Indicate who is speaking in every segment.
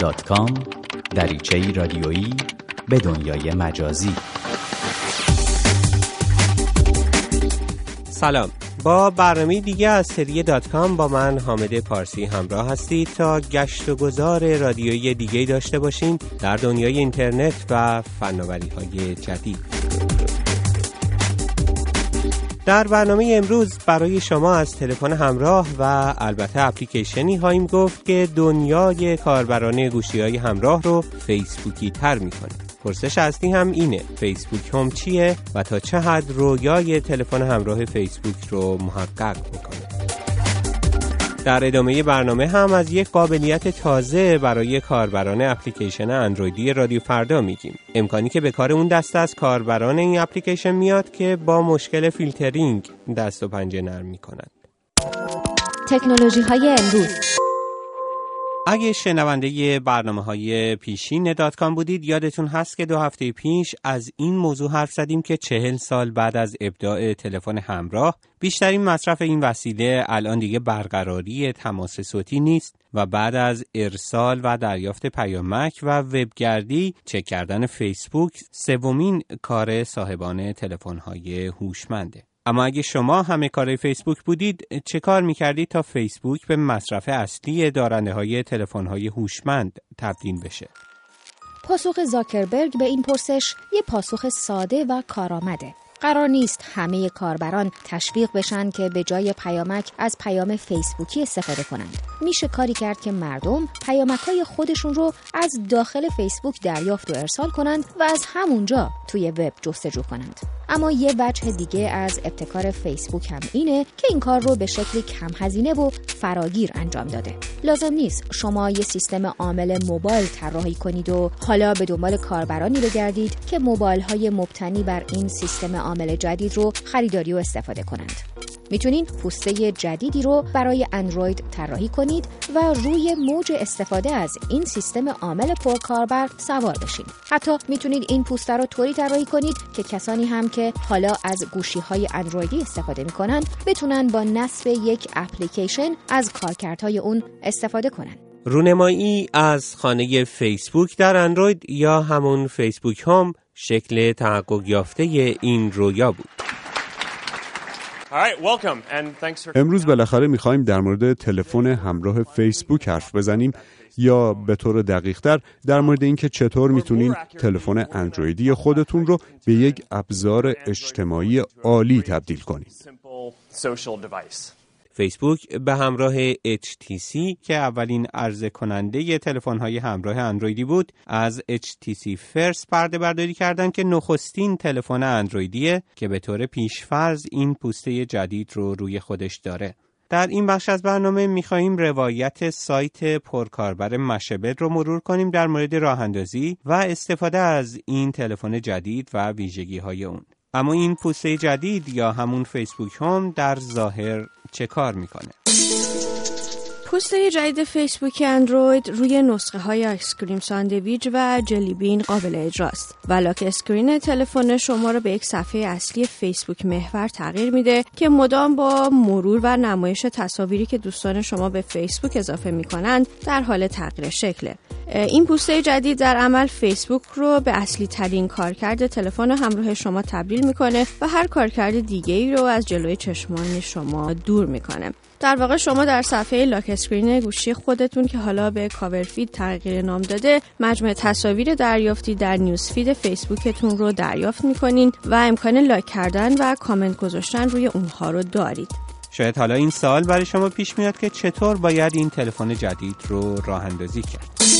Speaker 1: دات کام دریچه رادیویی به دنیای مجازی.
Speaker 2: سلام. با برنامه دیگه از سری دات کام با من حامد پارسی همراه هستید تا گشت و گذار رادیویی دیگه داشته باشیم در دنیای اینترنت و فناوری های جدید. در برنامه امروز برای شما از تلفن همراه و البته اپلیکیشنی خواهیم گفت که دنیای کاربران گوشی های همراه رو فیسبوکی تر می‌کنه. پرسش اصلی هم اینه فیسبوک Home چیه و تا چه حد رویای تلفن همراه فیسبوک رو محقق می‌کنه؟ در ادامه برنامه هم از یک قابلیت تازه برای کاربران اپلیکیشن اندرویدی رادیو فردا میگیم. امکانی که به کار اون دسته از کاربران این اپلیکیشن میاد که با مشکل فیلترینگ دست و پنجه نرم می‌کنند
Speaker 3: تکنولوژی های امروز.
Speaker 2: اگه شنونده برنامه های پیشین داتکام بودید یادتون هست که دو هفته پیش از این موضوع حرف زدیم که چهل سال بعد از ابداع تلفن همراه بیشترین مصرف این وسیله الان دیگه برقراری تماس صوتی نیست و بعد از ارسال و دریافت پیامک و وبگردی چک کردن فیسبوک سومین کار صاحبان تلفن های هوشمنده. اما اگه شما همه کار فیسبوک بودید چه کار می‌کردید تا فیسبوک به مصرف اصلی دارنده های تلفن های هوشمند تبدیل بشه؟
Speaker 3: پاسخ زاکربرگ به این پرسش یه پاسخ ساده و کارآمده. قرار نیست همه کاربران تشویق بشن که به جای پیامک از پیام فیسبوکی استفاده کنند. میشه کاری کرد که مردم پیامک های خودشون رو از داخل فیسبوک دریافت و ارسال کنند و از همونجا توی وب جستجو کنند. اما یه وجه دیگه از ابتکار فیسبوک هم اینه که این کار رو به شکلی کم هزینه و فراگیر انجام داده. لازم نیست شما یه سیستم عامل موبایل طراحی کنید و حالا به دنبال کاربرانی بگردید که موبایل های مبتنی بر این سیستم عامل جدید رو خریداری و استفاده کنند. می‌تونین پوسته جدیدی رو برای اندروید طراحی کنید و روی موج استفاده از این سیستم عامل پرکاربر سوار بشین. حتی می‌تونید این پوسته رو طوری طراحی کنید که کسانی هم که حالا از گوشی های اندرویدی استفاده می‌کنن بتونن با نصب یک اپلیکیشن از کارکردهای اون استفاده کنن.
Speaker 2: رونمایی از خانه فیسبوک در اندروید یا همون فیسبوک هم شکل تحقق یافته این رویا بود.
Speaker 4: امروز بالاخره می‌خوایم در مورد تلفن همراه فیسبوک حرف بزنیم یا به طور دقیقتر در مورد اینکه چطور می‌تونین تلفن اندرویدی خودتون رو به یک ابزار اجتماعی عالی تبدیل کنید.
Speaker 2: فیسبوک به همراه HTC که اولین عرضه کننده تلفن های همراه اندرویدی بود از HTC فرس پرده برداری کردند که نخستین تلفن اندرویدیه که به طور پیشفرض این پوسته جدید رو روی خودش داره. در این بخش از برنامه می‌خواهیم روایت سایت پرکاربر مشبل رو مرور کنیم در مورد راه اندازی و استفاده از این تلفن جدید و ویژگی های اون. اما این پوسته جدید یا همون فیسبوک Home در ظاهر چه کار می‌کنه؟
Speaker 5: پوسته جدید فیسبوک اندروید روی نسخه های Ice Cream Sandwich و Jelly Bean قابل اجراست و lock screen تلفن شما را به یک صفحه اصلی فیسبوک محور تغییر میده که مدام با مرور و نمایش تصاویری که دوستان شما به فیسبوک اضافه می‌کنند در حال تغییر شکله این پوسته جدید در عمل فیسبوک رو به اصلی ترین کارکرد تلفن همراه شما تبدیل می‌کنه و هر کارکرد دیگه ای رو از جلوی چشمان شما دور می‌کنه. در واقع شما در صفحه lock screen گوشی خودتون که حالا به Cover Feed تغییر نام داده مجموعه تصاویر دریافتی در News Feed فیسبوکتون رو دریافت می‌کنین و امکان لایک کردن و کامنت گذاشتن روی اونها رو دارید.
Speaker 2: شاید حالا این سوال برای شما پیش میاد که چطور باید این تلفن جدید رو راه اندازی کرد.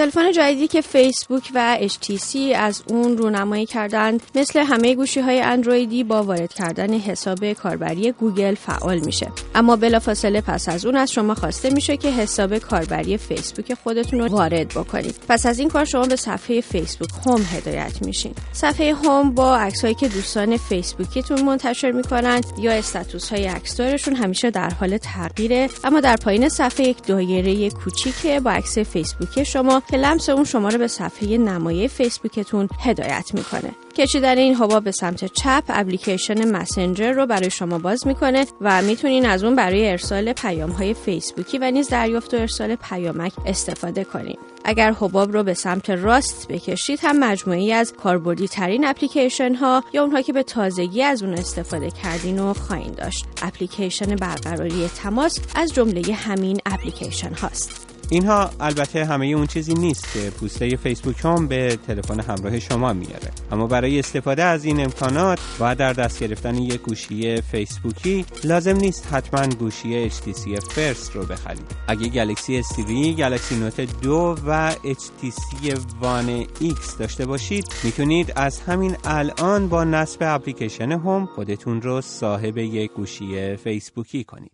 Speaker 5: تلفن جدیدی که فیسبوک و HTC از اون رونمایی کردند مثل همه گوشی های اندرویدی با وارد کردن حساب کاربری گوگل فعال میشه. اما بلافاصله پس از اون از شما خواسته میشه که حساب کاربری فیسبوک خودتون رو وارد بکنید. پس از این کار شما به صفحه فیسبوک Home هدایت میشین. صفحه Home با عکسهایی که دوستان فیسبوکیتون منتشر می‌کنند یا استاتوس های عکسدارشون همیشه در حال تغییره. اما در پایین صفحه یک دایره کوچیکه با عکس فیسبوک شما که لمس اون شما رو به صفحه نمایه فیسبوکتون هدایت می‌کنه. کشیدن این حباب به سمت چپ اپلیکیشن مسنجر رو برای شما باز می‌کنه و می‌تونین از اون برای ارسال پیام های فیسبوکی و نیز دریافت و ارسال پیامک استفاده کنید. اگر حباب رو به سمت راست بکشید هم مجموعی از کاربردی ترین اپلیکیشن ها یا اونها که به تازگی از اون استفاده کردین و خواهید داشت اپلیکیشن برقراری تماس از جمله همین اپلیکیشن هاست
Speaker 2: اینها البته همه اون چیزی نیست که پوسته فیسبوک هم به تلفن همراه شما میاره. اما برای استفاده از این امکانات و در دست گرفتن یک گوشی فیسبوکی لازم نیست حتما گوشی HTC فرست رو بخرید. اگه گلکسی S3 گلکسی نوت 2 و HTC One X داشته باشید می‌تونید از همین الان با نصب اپلیکیشن Home خودتون رو صاحب یک گوشی فیسبوکی کنید.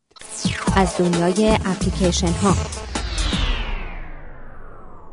Speaker 3: از دنیای اپلیکیشن ها.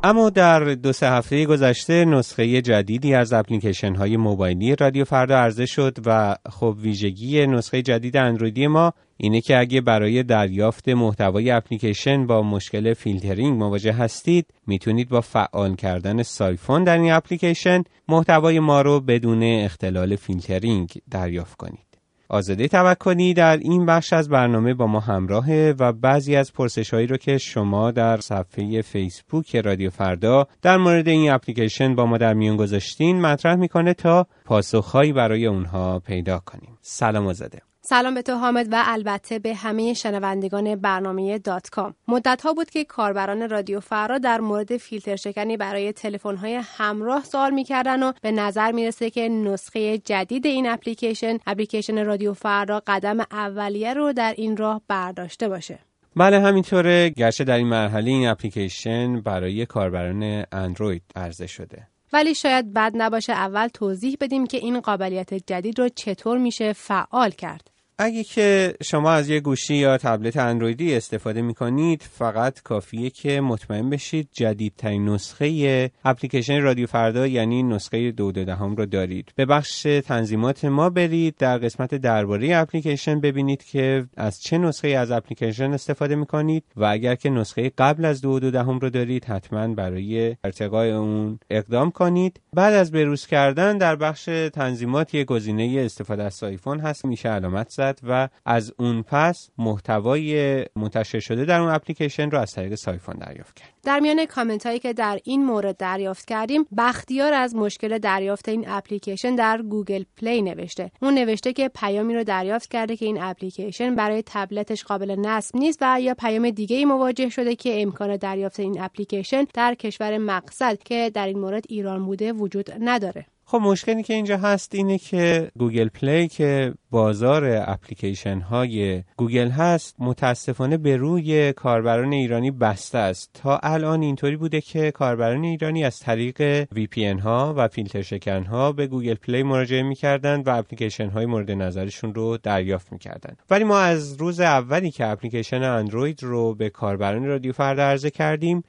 Speaker 2: اما در دو سه هفته گذشته نسخه جدیدی از اپلیکیشن های موبایلی رادیو فردا عرضه شد و خب ویژگی نسخه جدید اندرویدی ما اینه که اگه برای دریافت محتوای اپلیکیشن با مشکل فیلترینگ مواجه هستید می‌تونید با فعال کردن سایفون در این اپلیکیشن محتوای ما رو بدون اختلال فیلترینگ دریافت کنید. آزاده توکلی در این بخش از برنامه با ما همراهه و بعضی از پرسش هایی رو که شما در صفحه فیسبوک رادیو فردا در مورد این اپلیکیشن با ما در میون گذاشتین مطرح می‌کنه تا پاسخهایی برای اونها پیدا کنیم. سلام آزاده.
Speaker 6: سلام به تو حامد و البته به همه شنوندگان برنامه دات کام. مدت ها بود که کاربران رادیو فردا در مورد فیلتر شکنی برای تلفن های همراه سوال می‌کردن و به نظر می‌رسه که نسخه جدید این اپلیکیشن اپلیکیشن رادیو فردا قدم اولیه رو در این راه برداشته باشه.
Speaker 2: بله همینطوره. گرچه در این مرحله این اپلیکیشن برای کاربران اندروید عرضه شده.
Speaker 6: ولی شاید بد نباشه اول توضیح بدیم که این قابلیت جدید رو چطور میشه فعال کرد.
Speaker 2: اگه که شما از یه گوشی یا تبلت اندرویدی استفاده می کنید فقط کافیه که مطمئن بشید جدیدترین نسخه اپلیکیشن رادیو فردا یعنی نسخه دو دهم رو دارید. به بخش تنظیمات ما برید در قسمت درباره اپلیکیشن ببینید که از چه نسخه از اپلیکیشن استفاده می کنید و اگر که نسخه قبل از دو دهم رو دارید حتما برای ارتقای اون اقدام کنید. بعد از بروز کردن در بخش تنظیمات یه گزینه استفاده از سایفون هست. میشه علامت زد. و از اون پس محتوای منتشر شده در اون اپلیکیشن رو از طریق سایفون دریافت کرد.
Speaker 6: در میان کامنت هایی که در این مورد دریافت کردیم بختیار از مشکل دریافت این اپلیکیشن در گوگل پلی نوشته. اون نوشته که پیامی رو دریافت کرده که این اپلیکیشن برای تبلتش قابل نصب نیست و یا پیام دیگه ای مواجه شده که امکان دریافت این اپلیکیشن در کشور مقصد که در این مورد ایران بوده وجود نداره.
Speaker 2: خب مشکلی که اینجا هست اینه که گوگل پلی که بازار اپلیکیشن های گوگل هست متاسفانه به روی کاربران ایرانی بسته است. تا الان اینطوری بوده که کاربران ایرانی از طریق VPN ها و فیلتر شکن ها به گوگل پلی مراجعه می‌کردند و اپلیکیشن های مورد نظرشون رو دریافت می‌کردند. ولی ما از روز اولی که اپلیکیشن اندروید رو به کاربران رادیو فردا عرضه کردیم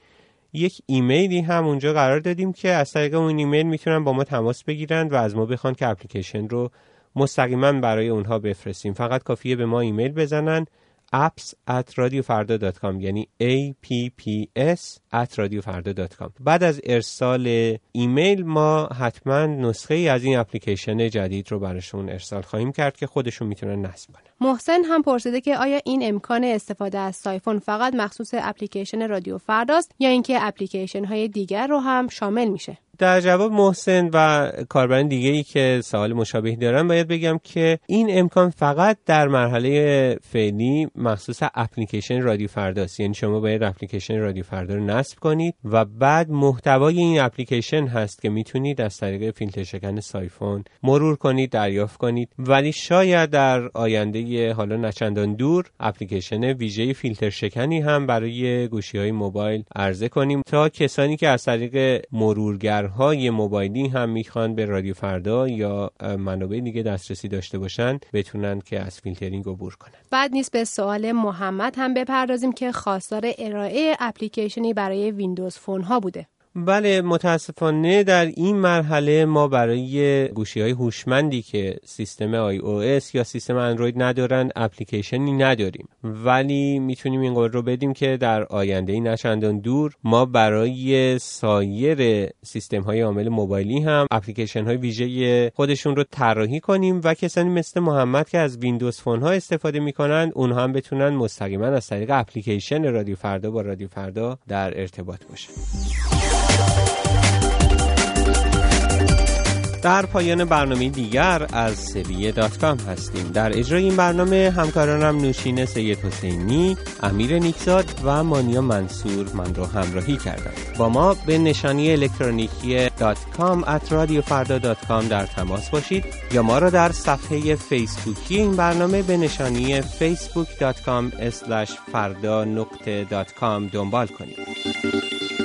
Speaker 2: یک ایمیلی هم اونجا قرار دادیم که از طریق اون ایمیل می‌تونن با ما تماس بگیرند و از ما بخوان که اپلیکیشن رو مستقیما برای اونها بفرستیم. فقط کافیه به ما ایمیل بزنن. apps at radiofarda.com یعنی apps at radiofarda.com بعد از ارسال ایمیل ما حتما نسخه ای از این اپلیکیشن جدید رو براشون ارسال خواهیم کرد که خودشون می‌تونن نصب کنن.
Speaker 6: محسن هم پرسیده که آیا این امکان استفاده از سایفون فقط مخصوص اپلیکیشن رادیو فرداست یا اینکه اپلیکیشن های دیگر رو هم شامل میشه؟
Speaker 2: در جواب محسن و کاربران دیگه ای که سوال مشابهی دارن باید بگم که این امکان فقط در مرحله فعلی مخصوص اپلیکیشن رادیو فرداست یعنی شما باید اپلیکیشن رادیو فردا رو نصب کنید و بعد محتوای این اپلیکیشن هست که می‌تونید از طریق فیلتر شکن سایفون مرور کنید دریافت کنید. ولی شاید در آینده حالا نه‌چندان دور اپلیکیشن ویژه فیلتر شکنی هم برای گوشی های موبایل عرضه کنیم تا کسانی که از طریق مرورگر های موبایلی هم می‌خوان به رادیو فردا یا منابع دیگه دسترسی داشته باشن بتونن که از فیلترینگ عبور کنن.
Speaker 6: بد نیست به سوال محمد هم بپردازیم که خواستار ارائه اپلیکیشنی برای ویندوز فون ها بوده.
Speaker 2: بله متاسفانه در این مرحله ما برای گوشی های هوشمندی که سیستم آی او اس یا سیستم اندروید ندارن اپلیکیشنی نداریم. ولی می‌تونیم این قول رو بدیم که در آینده نه‌چندان دور ما برای سایر سیستم های عامل موبایلی هم اپلیکیشن های ویژه خودشون رو طراحی کنیم و کسانی مثل محمد که از ویندوز فون ها استفاده می‌کنند اونها هم بتونن مستقیما از طریق اپلیکیشن رادیو فردا با رادیو فردا در ارتباط باشن. در پایان برنامه دیگر از سویه دات کام هستیم. در اجرای این برنامه همکارانم نوشین سید حسینی امیر نیکزاد و مانیا منصور من رو همراهی کردند با ما به نشانی الکترونیکی دات کام ات رادیو فردا دات کام در تماس باشید یا ما را در صفحه فیسبوکی این برنامه به نشانی facebook.com فردا نقطه دات کام دنبال کنید.